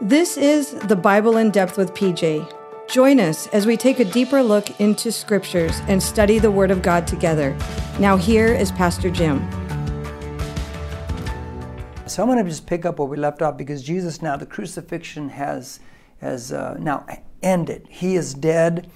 This is the Bible in Depth with PJ. Join us as we take a deeper look into scriptures and study the Word of God together. Now, here is Pastor Jim. So I'm going to just pick up where we left off because Jesus now the crucifixion has has uh, now ended. He is dead.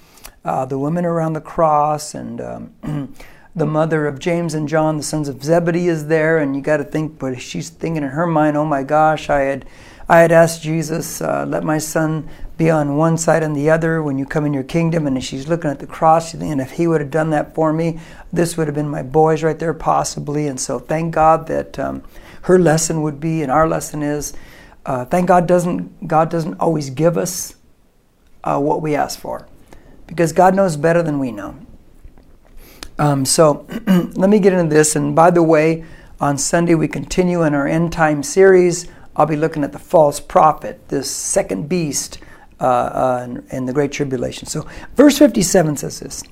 Uh, the women around the cross and um, the mother of James and John, the sons of Zebedee, is there, and you got to think, but she's thinking in her mind, "Oh my gosh, I had I had asked Jesus, uh, let my son be on one side and the other when you come in your kingdom. And she's looking at the cross, and if he would have done that for me, this would have been my boys right there, possibly. And so thank God that um, her lesson would be, and our lesson is, uh, thank God doesn't God doesn't always give us uh, what we ask for, because God knows better than we know. Um, so let me get into this. And by the way, on Sunday we continue in our end time series. I'll be looking at the false prophet, this second beast uh, uh, in, in, the Great Tribulation. So, verse 57 says this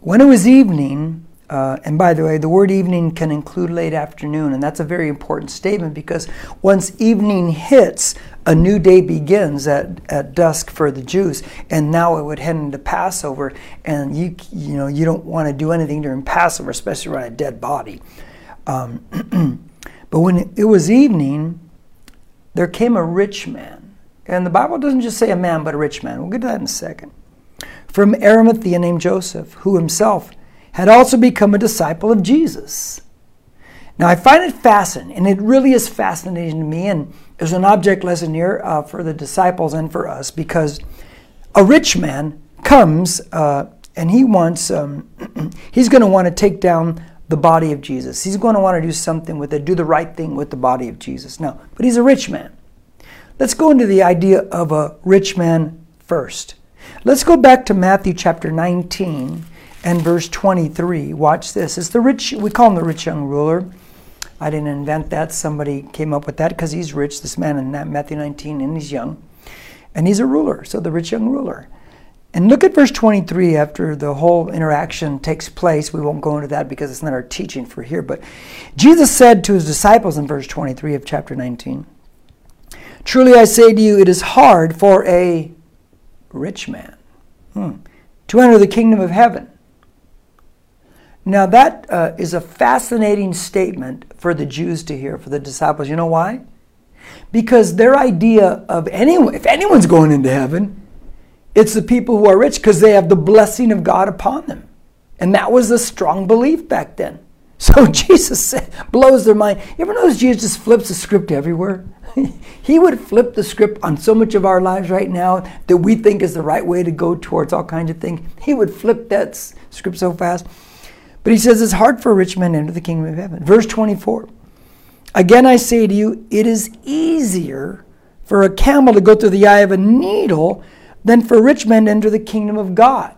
When it was evening, uh, and by the way, the word evening can include late afternoon, and that's a very important statement because once evening hits, a new day begins at, at dusk for the Jews, and now it would head into Passover, and you you know you don't want to do anything during Passover, especially around a dead body. Um, but when it was evening, there came a rich man. And the Bible doesn't just say a man, but a rich man. We'll get to that in a second. From Arimathea named Joseph, who himself had also become a disciple of Jesus. Now, I find it fascinating, and it really is fascinating to me, and there's an object lesson here uh, for the disciples and for us, because a rich man comes uh, and he wants, um, he's going to want to take down the body of Jesus. He's going to want to do something with it, do the right thing with the body of Jesus. No, but he's a rich man. Let's go into the idea of a rich man first. Let's go back to Matthew chapter 19 and verse 23. Watch this. It's the rich, we call him the rich young ruler. I didn't invent that. Somebody came up with that because he's rich, this man in Matthew 19, and he's young. And he's a ruler, so the rich young ruler. And look at verse 23 after the whole interaction takes place. We won't go into that because it's not our teaching for here. But Jesus said to his disciples in verse 23 of chapter 19 Truly I say to you, it is hard for a rich man hmm, to enter the kingdom of heaven. Now, that uh, is a fascinating statement for the Jews to hear, for the disciples. You know why? Because their idea of anyone, if anyone's going into heaven, it's the people who are rich because they have the blessing of God upon them. And that was a strong belief back then. So Jesus blows their mind. You ever notice Jesus just flips the script everywhere? he would flip the script on so much of our lives right now that we think is the right way to go towards all kinds of things. He would flip that script so fast. But he says it's hard for a rich man to enter the kingdom of heaven. Verse 24. Again I say to you, it is easier for a camel to go through the eye of a needle than for rich men to enter the kingdom of God.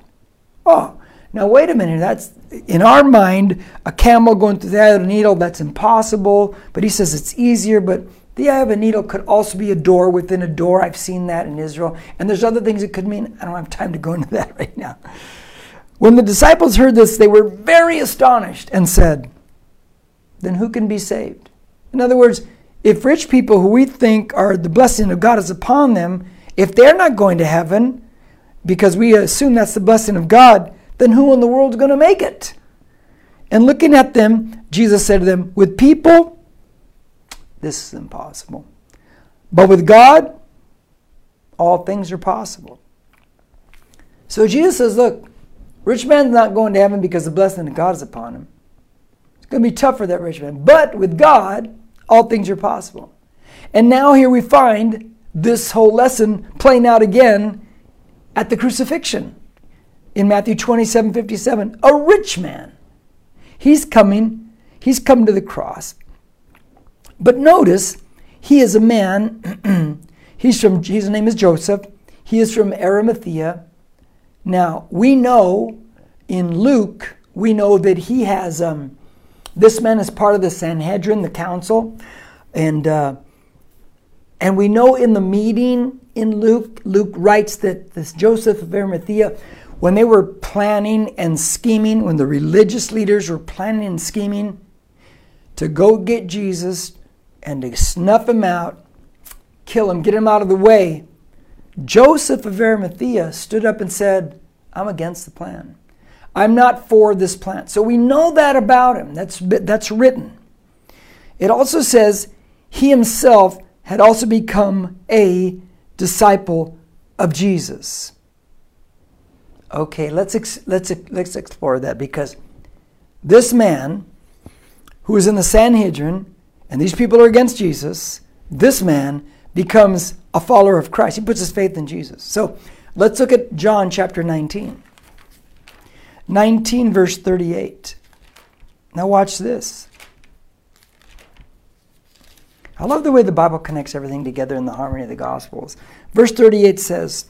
Oh, now wait a minute. That's in our mind, a camel going through the eye of a needle, that's impossible. But he says it's easier, but the eye of a needle could also be a door within a door. I've seen that in Israel. And there's other things it could mean. I don't have time to go into that right now. When the disciples heard this, they were very astonished and said, Then who can be saved? In other words, if rich people who we think are the blessing of God is upon them, if they're not going to heaven, because we assume that's the blessing of God, then who in the world is going to make it? And looking at them, Jesus said to them, With people, this is impossible. But with God, all things are possible. So Jesus says, Look, rich man's not going to heaven because the blessing of God is upon him. It's going to be tough for that rich man. But with God, all things are possible. And now here we find this whole lesson playing out again at the crucifixion in Matthew 27 57. A rich man. He's coming, he's come to the cross. But notice, he is a man, he's from, his name is Joseph, he is from Arimathea. Now, we know in Luke, we know that he has, um, this man is part of the Sanhedrin, the council, and uh, and we know in the meeting in Luke, Luke writes that this Joseph of Arimathea, when they were planning and scheming, when the religious leaders were planning and scheming to go get Jesus and to snuff him out, kill him, get him out of the way. Joseph of Arimathea stood up and said, I'm against the plan. I'm not for this plan. So we know that about him. That's, that's written. It also says he himself had also become a disciple of Jesus. Okay, let's, ex- let's, let's explore that because this man who is in the Sanhedrin and these people are against Jesus, this man becomes a follower of Christ. He puts his faith in Jesus. So let's look at John chapter 19. 19, verse 38. Now, watch this. I love the way the Bible connects everything together in the harmony of the Gospels. Verse 38 says,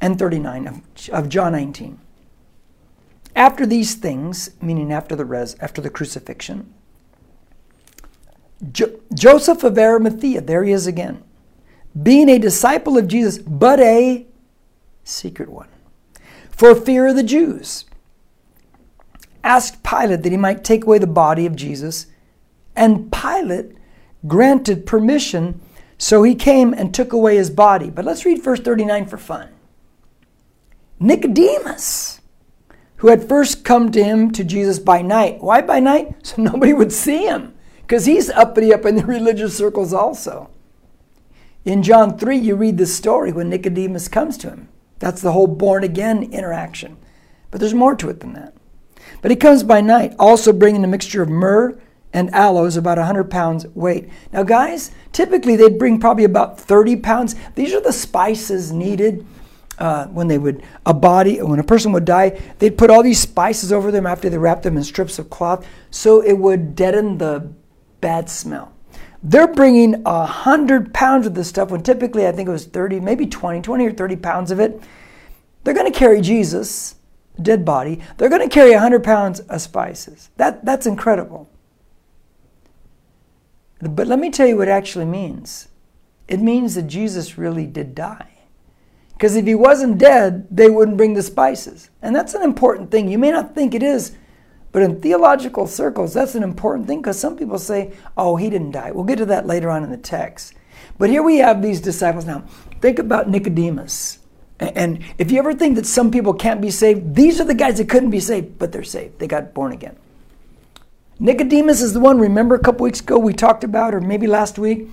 and 39 of, of John 19. After these things, meaning after the res, after the crucifixion, jo- Joseph of Arimathea, there he is again, being a disciple of Jesus, but a secret one, for fear of the Jews, asked Pilate that he might take away the body of Jesus, and Pilate granted permission, so he came and took away his body. But let's read verse 39 for fun. Nicodemus, who had first come to him to Jesus by night. Why by night? So nobody would see him, because he's uppity up in the religious circles also. In John 3, you read the story when Nicodemus comes to him. That's the whole born again interaction. But there's more to it than that. But he comes by night, also bringing a mixture of myrrh and aloes, about 100 pounds weight. Now, guys, typically they'd bring probably about 30 pounds. These are the spices needed uh, when they would a body when a person would die they'd put all these spices over them after they wrapped them in strips of cloth so it would deaden the bad smell. They're bringing a hundred pounds of this stuff when typically i think it was 30 maybe 20 20 or 30 pounds of it. They're going to carry jesus dead body. They're going to carry 100 pounds of spices. That, that's incredible but let me tell you what it actually means it means that jesus really did die because if he wasn't dead, they wouldn't bring the spices. And that's an important thing. You may not think it is, but in theological circles, that's an important thing because some people say, oh, he didn't die. We'll get to that later on in the text. But here we have these disciples. Now, think about Nicodemus. And if you ever think that some people can't be saved, these are the guys that couldn't be saved, but they're saved. They got born again. Nicodemus is the one, remember a couple weeks ago we talked about, or maybe last week,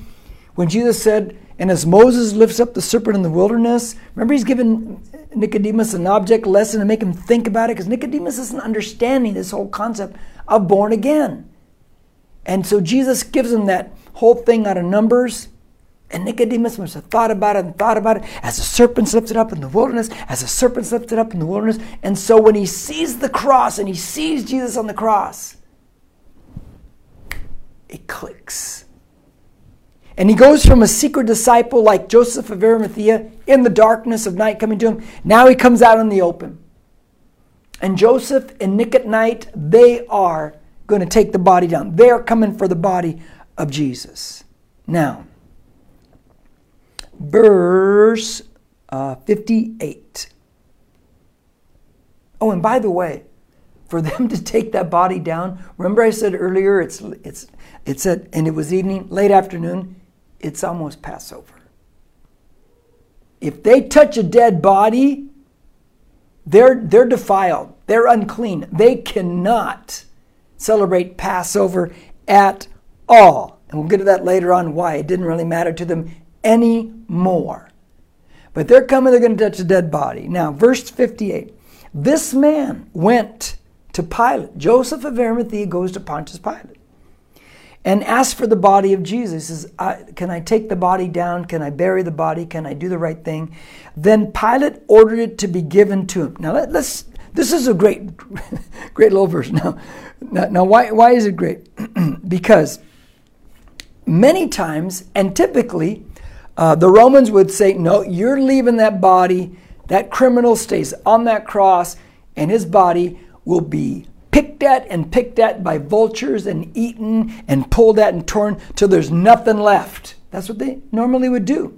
when Jesus said, and as Moses lifts up the serpent in the wilderness, remember he's given Nicodemus an object lesson to make him think about it because Nicodemus isn't understanding this whole concept of born again. And so Jesus gives him that whole thing out of Numbers. And Nicodemus must have thought about it and thought about it as the serpent lifted up in the wilderness, as the serpent lifted up in the wilderness. And so when he sees the cross and he sees Jesus on the cross, it clicks. And he goes from a secret disciple like Joseph of Arimathea in the darkness of night coming to him. Now he comes out in the open. And Joseph and Nick at night, they are going to take the body down. They are coming for the body of Jesus. Now, verse uh, 58. Oh, and by the way, for them to take that body down, remember I said earlier it's it's it said and it was evening, late afternoon it's almost Passover. If they touch a dead body, they're, they're defiled, they're unclean. They cannot celebrate Passover at all. And we'll get to that later on why it didn't really matter to them anymore. But they're coming, they're going to touch a dead body. Now, verse 58 this man went to Pilate. Joseph of Arimathea goes to Pontius Pilate and asks for the body of Jesus. He says, Can I take the body down? Can I bury the body? Can I do the right thing? Then Pilate ordered it to be given to him. Now, let, us this is a great, great little verse. Now, now, now why, why is it great? because many times, and typically, uh, the Romans would say, No, you're leaving that body. That criminal stays on that cross, and his body will be picked at and picked at by vultures and eaten and pulled at and torn till there's nothing left. That's what they normally would do.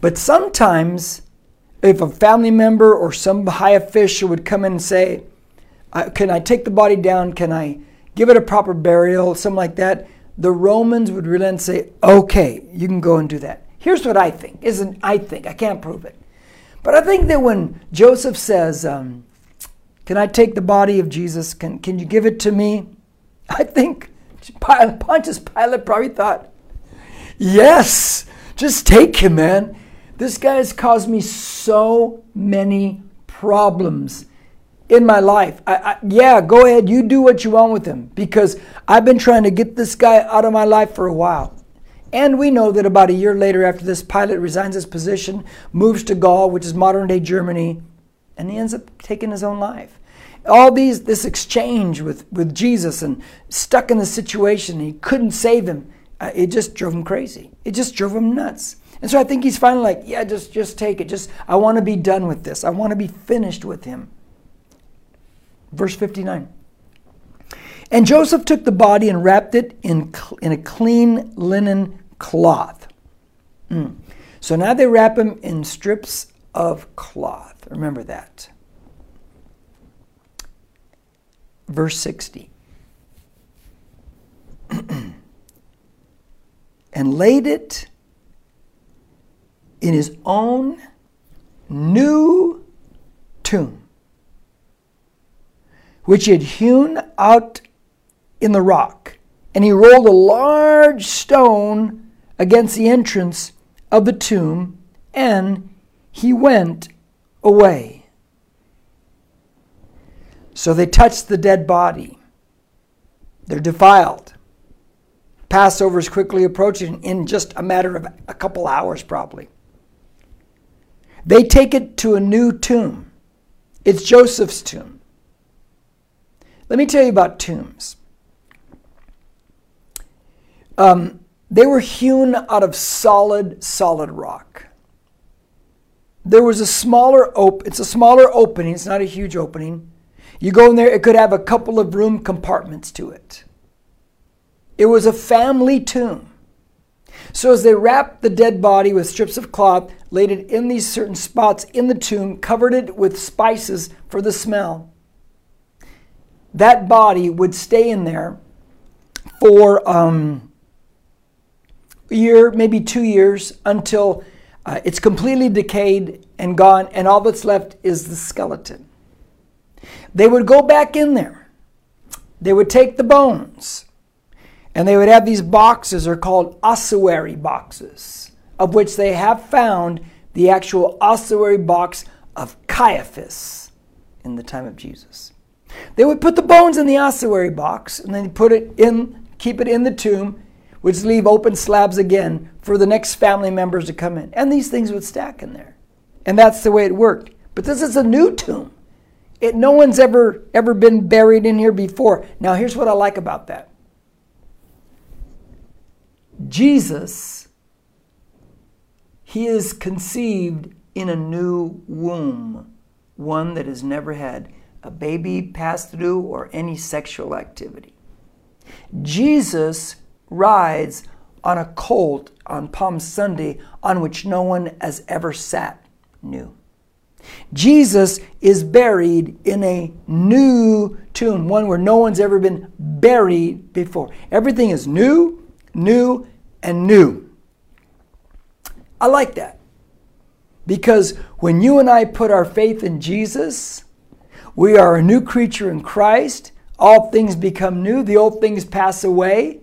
But sometimes, if a family member or some high official would come in and say, Can I take the body down? Can I give it a proper burial? Something like that. The Romans would relent and say, Okay, you can go and do that. Here's what I think. Isn't I think I can't prove it, but I think that when Joseph says, um, "Can I take the body of Jesus? Can Can you give it to me?" I think Pontius Pilate probably thought, "Yes, just take him, man. This guy has caused me so many problems." in my life. I, I, yeah, go ahead, you do what you want with him because I've been trying to get this guy out of my life for a while. And we know that about a year later, after this, Pilate resigns his position, moves to Gaul, which is modern day Germany, and he ends up taking his own life. All these, this exchange with, with Jesus and stuck in the situation, he couldn't save him. Uh, it just drove him crazy. It just drove him nuts. And so I think he's finally like, yeah, just, just take it. Just, I want to be done with this. I want to be finished with him. Verse 59. And Joseph took the body and wrapped it in, in a clean linen cloth. Mm. So now they wrap him in strips of cloth. Remember that. Verse 60. and laid it in his own new tomb which he had hewn out in the rock. And he rolled a large stone against the entrance of the tomb, and he went away. So they touched the dead body. They're defiled. Passover is quickly approaching in just a matter of a couple hours, probably. They take it to a new tomb. It's Joseph's tomb. Let me tell you about tombs. Um, they were hewn out of solid, solid rock. There was a smaller op- it's a smaller opening, it's not a huge opening. You go in there, it could have a couple of room compartments to it. It was a family tomb. So as they wrapped the dead body with strips of cloth, laid it in these certain spots in the tomb, covered it with spices for the smell, that body would stay in there for um, a year, maybe two years, until uh, it's completely decayed and gone, and all that's left is the skeleton. They would go back in there. They would take the bones, and they would have these boxes, are called ossuary boxes, of which they have found the actual ossuary box of Caiaphas in the time of Jesus. They would put the bones in the ossuary box and then put it in, keep it in the tomb, which leave open slabs again for the next family members to come in. And these things would stack in there. And that's the way it worked. But this is a new tomb. It, no one's ever ever been buried in here before. Now here's what I like about that. Jesus, he is conceived in a new womb, one that has never had a baby passed through, or any sexual activity. Jesus rides on a colt on Palm Sunday on which no one has ever sat new. Jesus is buried in a new tomb, one where no one's ever been buried before. Everything is new, new, and new. I like that. Because when you and I put our faith in Jesus, we are a new creature in Christ. All things become new, the old things pass away.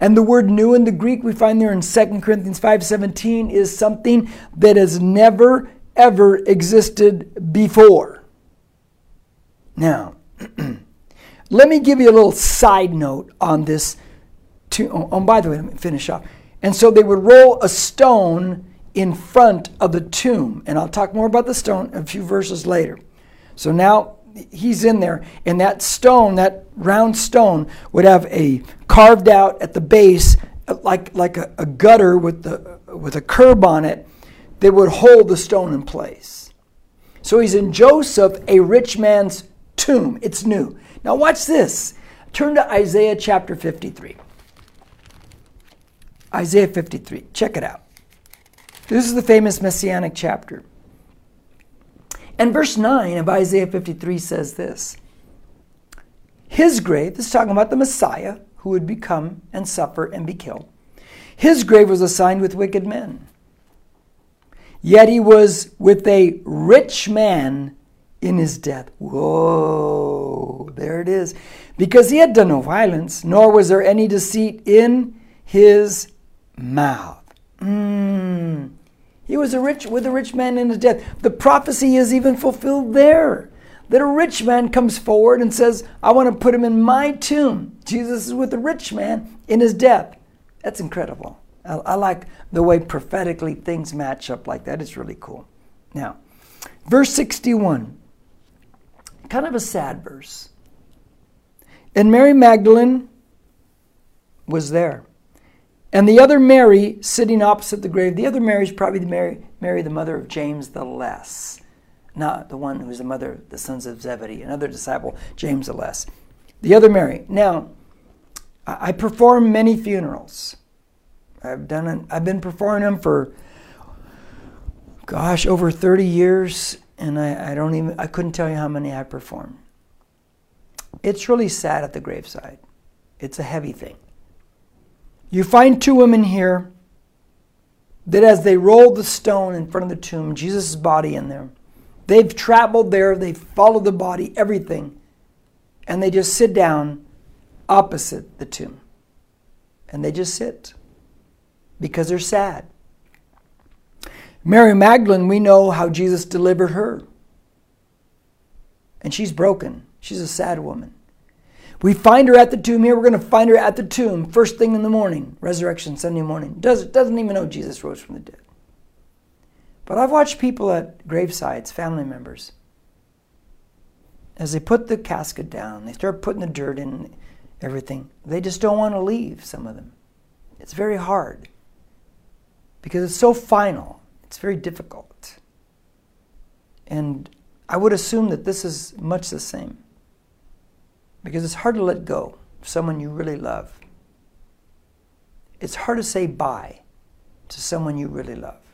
And the word new in the Greek we find there in 2 Corinthians 5:17 is something that has never ever existed before. Now, let me give you a little side note on this. To, oh, oh, by the way, let me finish up. And so they would roll a stone in front of the tomb. And I'll talk more about the stone a few verses later. So now he's in there, and that stone, that round stone, would have a carved out at the base, like like a, a gutter with the with a curb on it, that would hold the stone in place. So he's in Joseph, a rich man's tomb. It's new. Now watch this. Turn to Isaiah chapter 53. Isaiah 53. Check it out. This is the famous messianic chapter. And verse 9 of Isaiah 53 says this His grave, this is talking about the Messiah who would become and suffer and be killed. His grave was assigned with wicked men, Yet he was with a rich man in his death. Whoa, there it is. Because he had done no violence, nor was there any deceit in his mouth. Mm. He was a rich with a rich man in his death. The prophecy is even fulfilled there. That a rich man comes forward and says, I want to put him in my tomb. Jesus is with the rich man in his death. That's incredible. I, I like the way prophetically things match up like that. It's really cool. Now, verse 61, kind of a sad verse. And Mary Magdalene was there. And the other Mary sitting opposite the grave, the other Mary is probably the Mary, Mary, the mother of James the Less, not the one who's the mother of the sons of Zebedee, another disciple, James the Less. The other Mary. Now, I perform many funerals. I've done it, I've been performing them for gosh, over 30 years, and I, I don't even I couldn't tell you how many I performed. It's really sad at the graveside. It's a heavy thing. You find two women here that as they roll the stone in front of the tomb, Jesus' body in there, they've traveled there, they've followed the body, everything, and they just sit down opposite the tomb. And they just sit because they're sad. Mary Magdalene, we know how Jesus delivered her. And she's broken. She's a sad woman. We find her at the tomb here. We're going to find her at the tomb first thing in the morning, resurrection Sunday morning. Does, doesn't even know Jesus rose from the dead. But I've watched people at gravesides, family members, as they put the casket down, they start putting the dirt in, everything. They just don't want to leave, some of them. It's very hard because it's so final, it's very difficult. And I would assume that this is much the same because it's hard to let go of someone you really love. It's hard to say bye to someone you really love.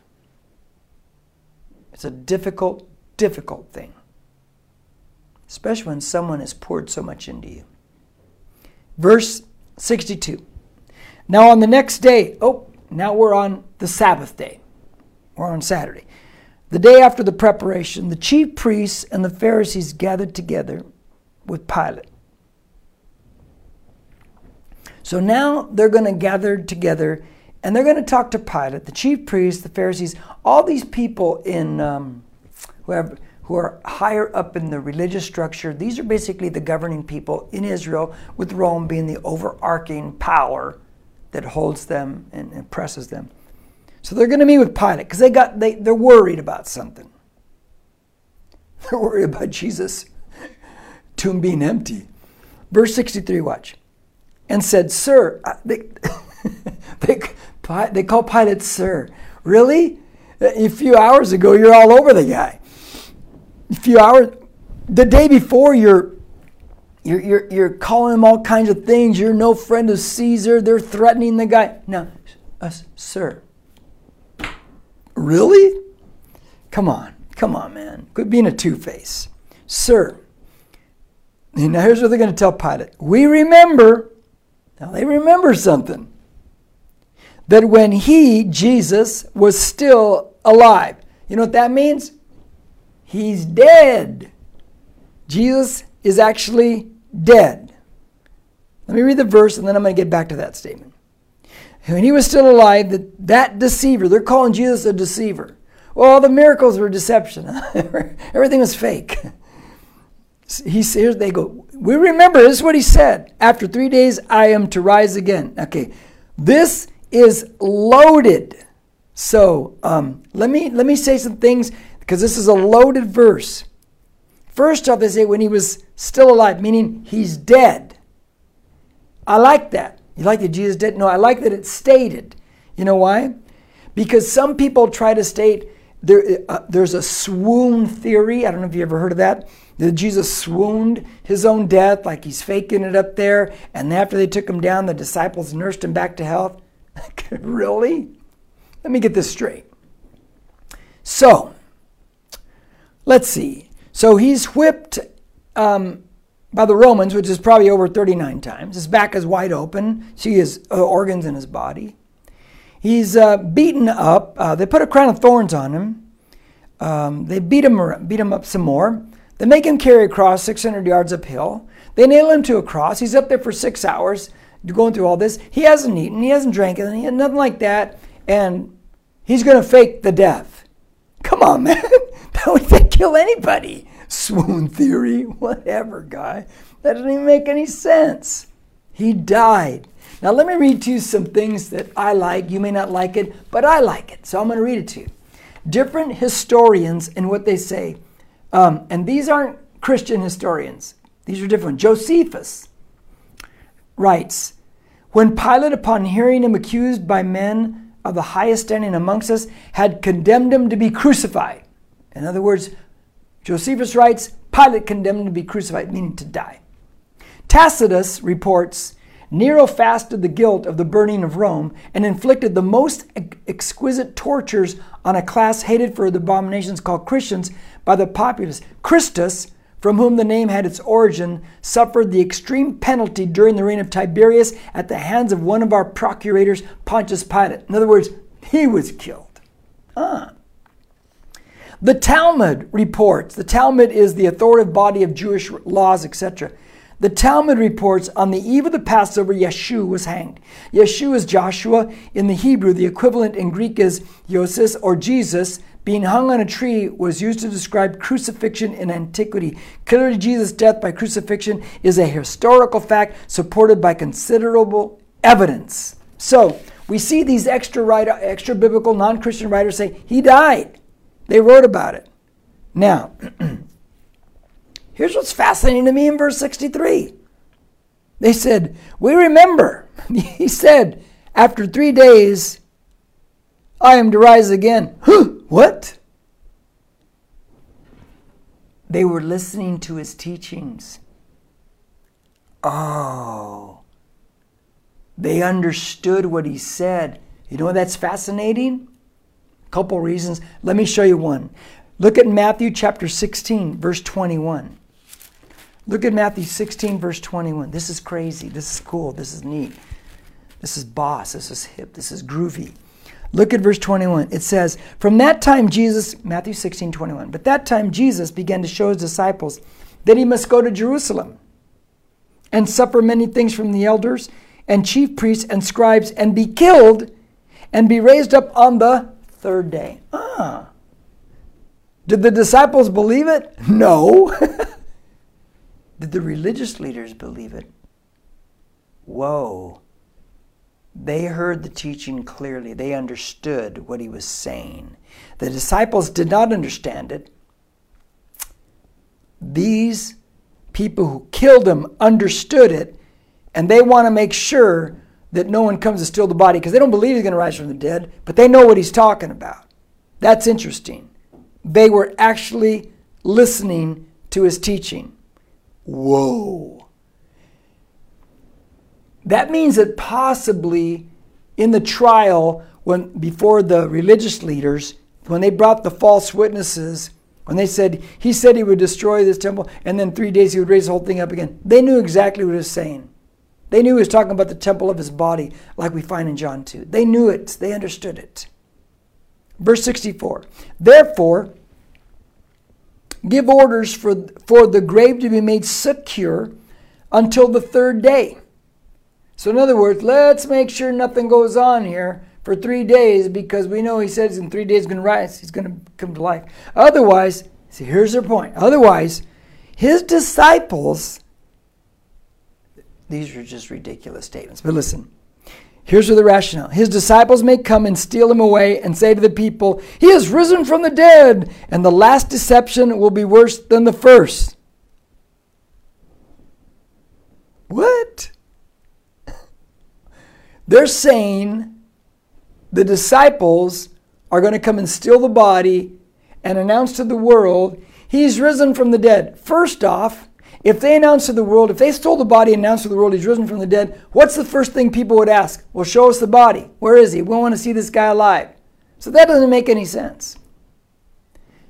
It's a difficult, difficult thing, especially when someone has poured so much into you. Verse 62. Now on the next day, oh, now we're on the Sabbath day. We're on Saturday. The day after the preparation, the chief priests and the Pharisees gathered together with Pilate so now they're going to gather together and they're going to talk to Pilate, the chief priests, the Pharisees, all these people in um, who, have, who are higher up in the religious structure. These are basically the governing people in Israel, with Rome being the overarching power that holds them and oppresses them. So they're going to meet with Pilate because they got they, they're worried about something. They're worried about Jesus' tomb being empty. Verse 63, watch and said, Sir, they, they, they call Pilate Sir. Really? A few hours ago, you're all over the guy. A few hours, the day before, you're, you're, you're, you're calling him all kinds of things. You're no friend of Caesar. They're threatening the guy. Now, us, uh, Sir. Really? Come on. Come on, man. Quit being a two face. Sir. Now here's what they're going to tell Pilate. We remember now they remember something that when he, Jesus, was still alive, you know what that means? He's dead. Jesus is actually dead. Let me read the verse and then I'm going to get back to that statement. When he was still alive, that, that deceiver, they're calling Jesus a deceiver. Well, all the miracles were deception. Everything was fake. He says, they go, we remember, this is what he said. After three days, I am to rise again. Okay, this is loaded. So um, let me let me say some things because this is a loaded verse. First off, they say when he was still alive, meaning he's dead. I like that. You like that Jesus did? No, I like that it's stated. You know why? Because some people try to state there, uh, there's a swoon theory. I don't know if you ever heard of that that Jesus swooned his own death, like he's faking it up there, and after they took him down, the disciples nursed him back to health? really? Let me get this straight. So, let's see. So he's whipped um, by the Romans, which is probably over 39 times. His back is wide open. See his uh, organs in his body. He's uh, beaten up. Uh, they put a crown of thorns on him. Um, they beat him, beat him up some more. They make him carry a cross 600 yards uphill. They nail him to a cross. He's up there for six hours going through all this. He hasn't eaten, he hasn't drank anything, he nothing like that. And he's going to fake the death. Come on, man. That would kill anybody. Swoon theory, whatever, guy. That doesn't even make any sense. He died. Now, let me read to you some things that I like. You may not like it, but I like it. So I'm going to read it to you. Different historians and what they say. Um, and these aren't Christian historians, these are different. Josephus writes When Pilate, upon hearing him accused by men of the highest standing amongst us, had condemned him to be crucified. In other words, Josephus writes, Pilate condemned him to be crucified, meaning to die. Tacitus reports, Nero fasted the guilt of the burning of Rome and inflicted the most exquisite tortures on a class hated for the abominations called Christians by the populace. Christus, from whom the name had its origin, suffered the extreme penalty during the reign of Tiberius at the hands of one of our procurators, Pontius Pilate. In other words, he was killed. Ah. The Talmud reports, the Talmud is the authoritative body of Jewish laws, etc. The Talmud reports on the eve of the Passover, Yeshua was hanged. Yeshua is Joshua. In the Hebrew, the equivalent in Greek is Yosis or Jesus. Being hung on a tree was used to describe crucifixion in antiquity. Clearly, Jesus' death by crucifixion is a historical fact supported by considerable evidence. So, we see these extra, writer, extra biblical, non Christian writers say, He died. They wrote about it. Now, here's what's fascinating to me in verse 63. They said, We remember. He said, After three days, I am to rise again. What? They were listening to his teachings. Oh, they understood what he said. You know that's fascinating? A couple reasons. Let me show you one. Look at Matthew chapter 16, verse 21. Look at Matthew 16, verse 21. This is crazy. This is cool. This is neat. This is boss. This is hip. This is groovy. Look at verse 21. It says, From that time Jesus, Matthew 16, 21, but that time Jesus began to show his disciples that he must go to Jerusalem and suffer many things from the elders and chief priests and scribes and be killed and be raised up on the third day. Ah. Did the disciples believe it? No. Did the religious leaders believe it? Whoa. They heard the teaching clearly. They understood what he was saying. The disciples did not understand it. These people who killed him understood it, and they want to make sure that no one comes to steal the body because they don't believe he's going to rise from the dead, but they know what he's talking about. That's interesting. They were actually listening to his teaching. Whoa. That means that possibly in the trial, when before the religious leaders, when they brought the false witnesses, when they said he said he would destroy this temple and then three days he would raise the whole thing up again, they knew exactly what he was saying. They knew he was talking about the temple of his body, like we find in John 2. They knew it, they understood it. Verse 64 Therefore, give orders for, for the grave to be made secure until the third day. So, in other words, let's make sure nothing goes on here for three days because we know he says in three days he's going to rise, he's going to come to life. Otherwise, see, here's their point. Otherwise, his disciples these are just ridiculous statements. But listen, here's the rationale. His disciples may come and steal him away and say to the people, He has risen from the dead, and the last deception will be worse than the first. What? They're saying the disciples are going to come and steal the body and announce to the world, He's risen from the dead. First off, if they announced to the world, if they stole the body and announced to the world he's risen from the dead, what's the first thing people would ask? Well, show us the body. Where is he? We want to see this guy alive. So that doesn't make any sense.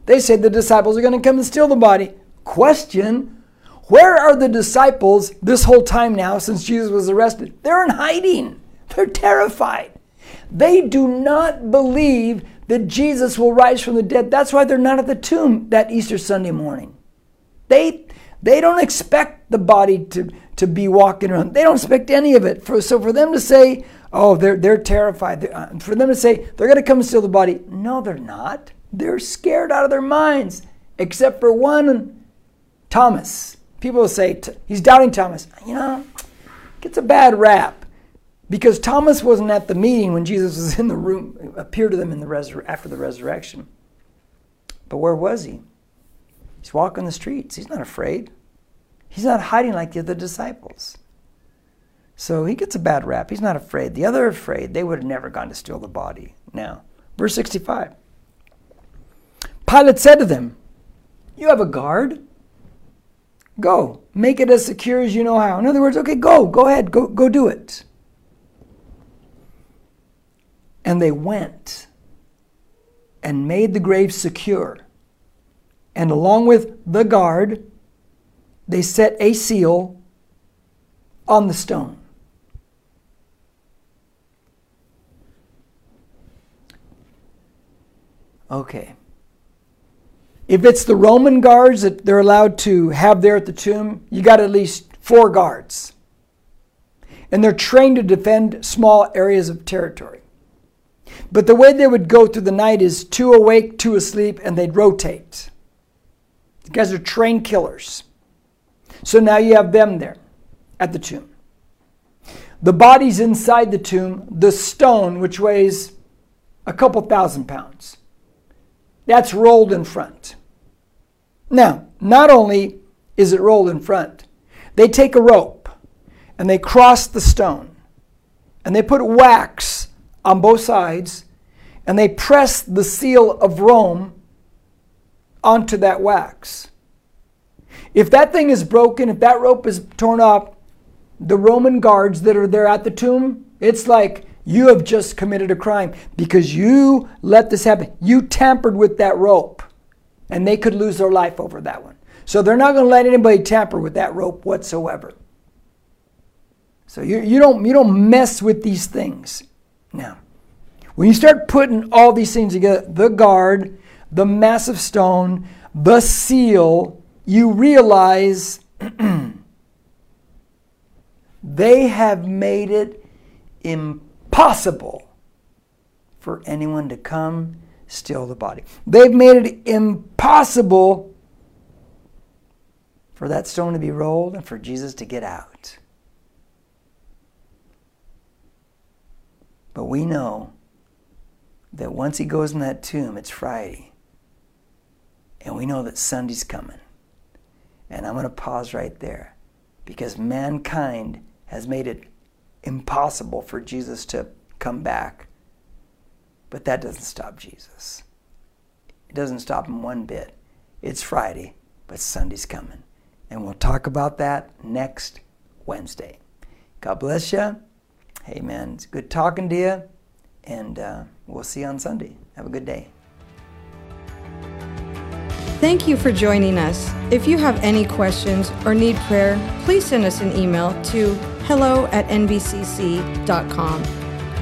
They said the disciples are going to come and steal the body. Question Where are the disciples this whole time now since Jesus was arrested? They're in hiding. They're terrified. They do not believe that Jesus will rise from the dead. That's why they're not at the tomb that Easter Sunday morning. They they don't expect the body to, to be walking around. They don't expect any of it. For, so for them to say, oh, they're, they're terrified, uh, for them to say they're going to come and steal the body, no, they're not. They're scared out of their minds, except for one, Thomas. People will say, he's doubting Thomas. You know, gets a bad rap because Thomas wasn't at the meeting when Jesus was in the room, appeared to them in the resur- after the resurrection. But where was he? He's walking the streets. He's not afraid. He's not hiding like the other disciples. So he gets a bad rap. He's not afraid. The other are afraid. They would have never gone to steal the body. Now, verse 65. Pilate said to them, You have a guard? Go. Make it as secure as you know how. In other words, okay, go. Go ahead. Go, go do it. And they went and made the grave secure and along with the guard, they set a seal on the stone. Okay. If it's the Roman guards that they're allowed to have there at the tomb, you got at least four guards. And they're trained to defend small areas of territory. But the way they would go through the night is two awake, two asleep, and they'd rotate. The guys are trained killers. So now you have them there at the tomb. The body's inside the tomb, the stone, which weighs a couple thousand pounds, that's rolled in front. Now, not only is it rolled in front, they take a rope and they cross the stone and they put wax on both sides and they press the seal of Rome onto that wax. If that thing is broken, if that rope is torn off, the Roman guards that are there at the tomb, it's like you have just committed a crime because you let this happen. You tampered with that rope, and they could lose their life over that one. So they're not going to let anybody tamper with that rope whatsoever. So you, you, don't, you don't mess with these things. Now, when you start putting all these things together, the guard, the massive stone, the seal, you realize they have made it impossible for anyone to come steal the body. They've made it impossible for that stone to be rolled and for Jesus to get out. But we know that once he goes in that tomb, it's Friday. And we know that Sunday's coming. And I'm going to pause right there because mankind has made it impossible for Jesus to come back. But that doesn't stop Jesus. It doesn't stop him one bit. It's Friday, but Sunday's coming. And we'll talk about that next Wednesday. God bless you. Hey, man, it's good talking to you. And uh, we'll see you on Sunday. Have a good day. Thank you for joining us. If you have any questions or need prayer, please send us an email to hello at nbcc.com.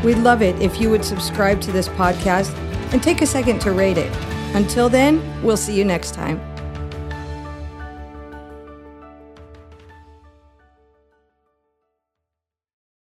We'd love it if you would subscribe to this podcast and take a second to rate it. Until then, we'll see you next time.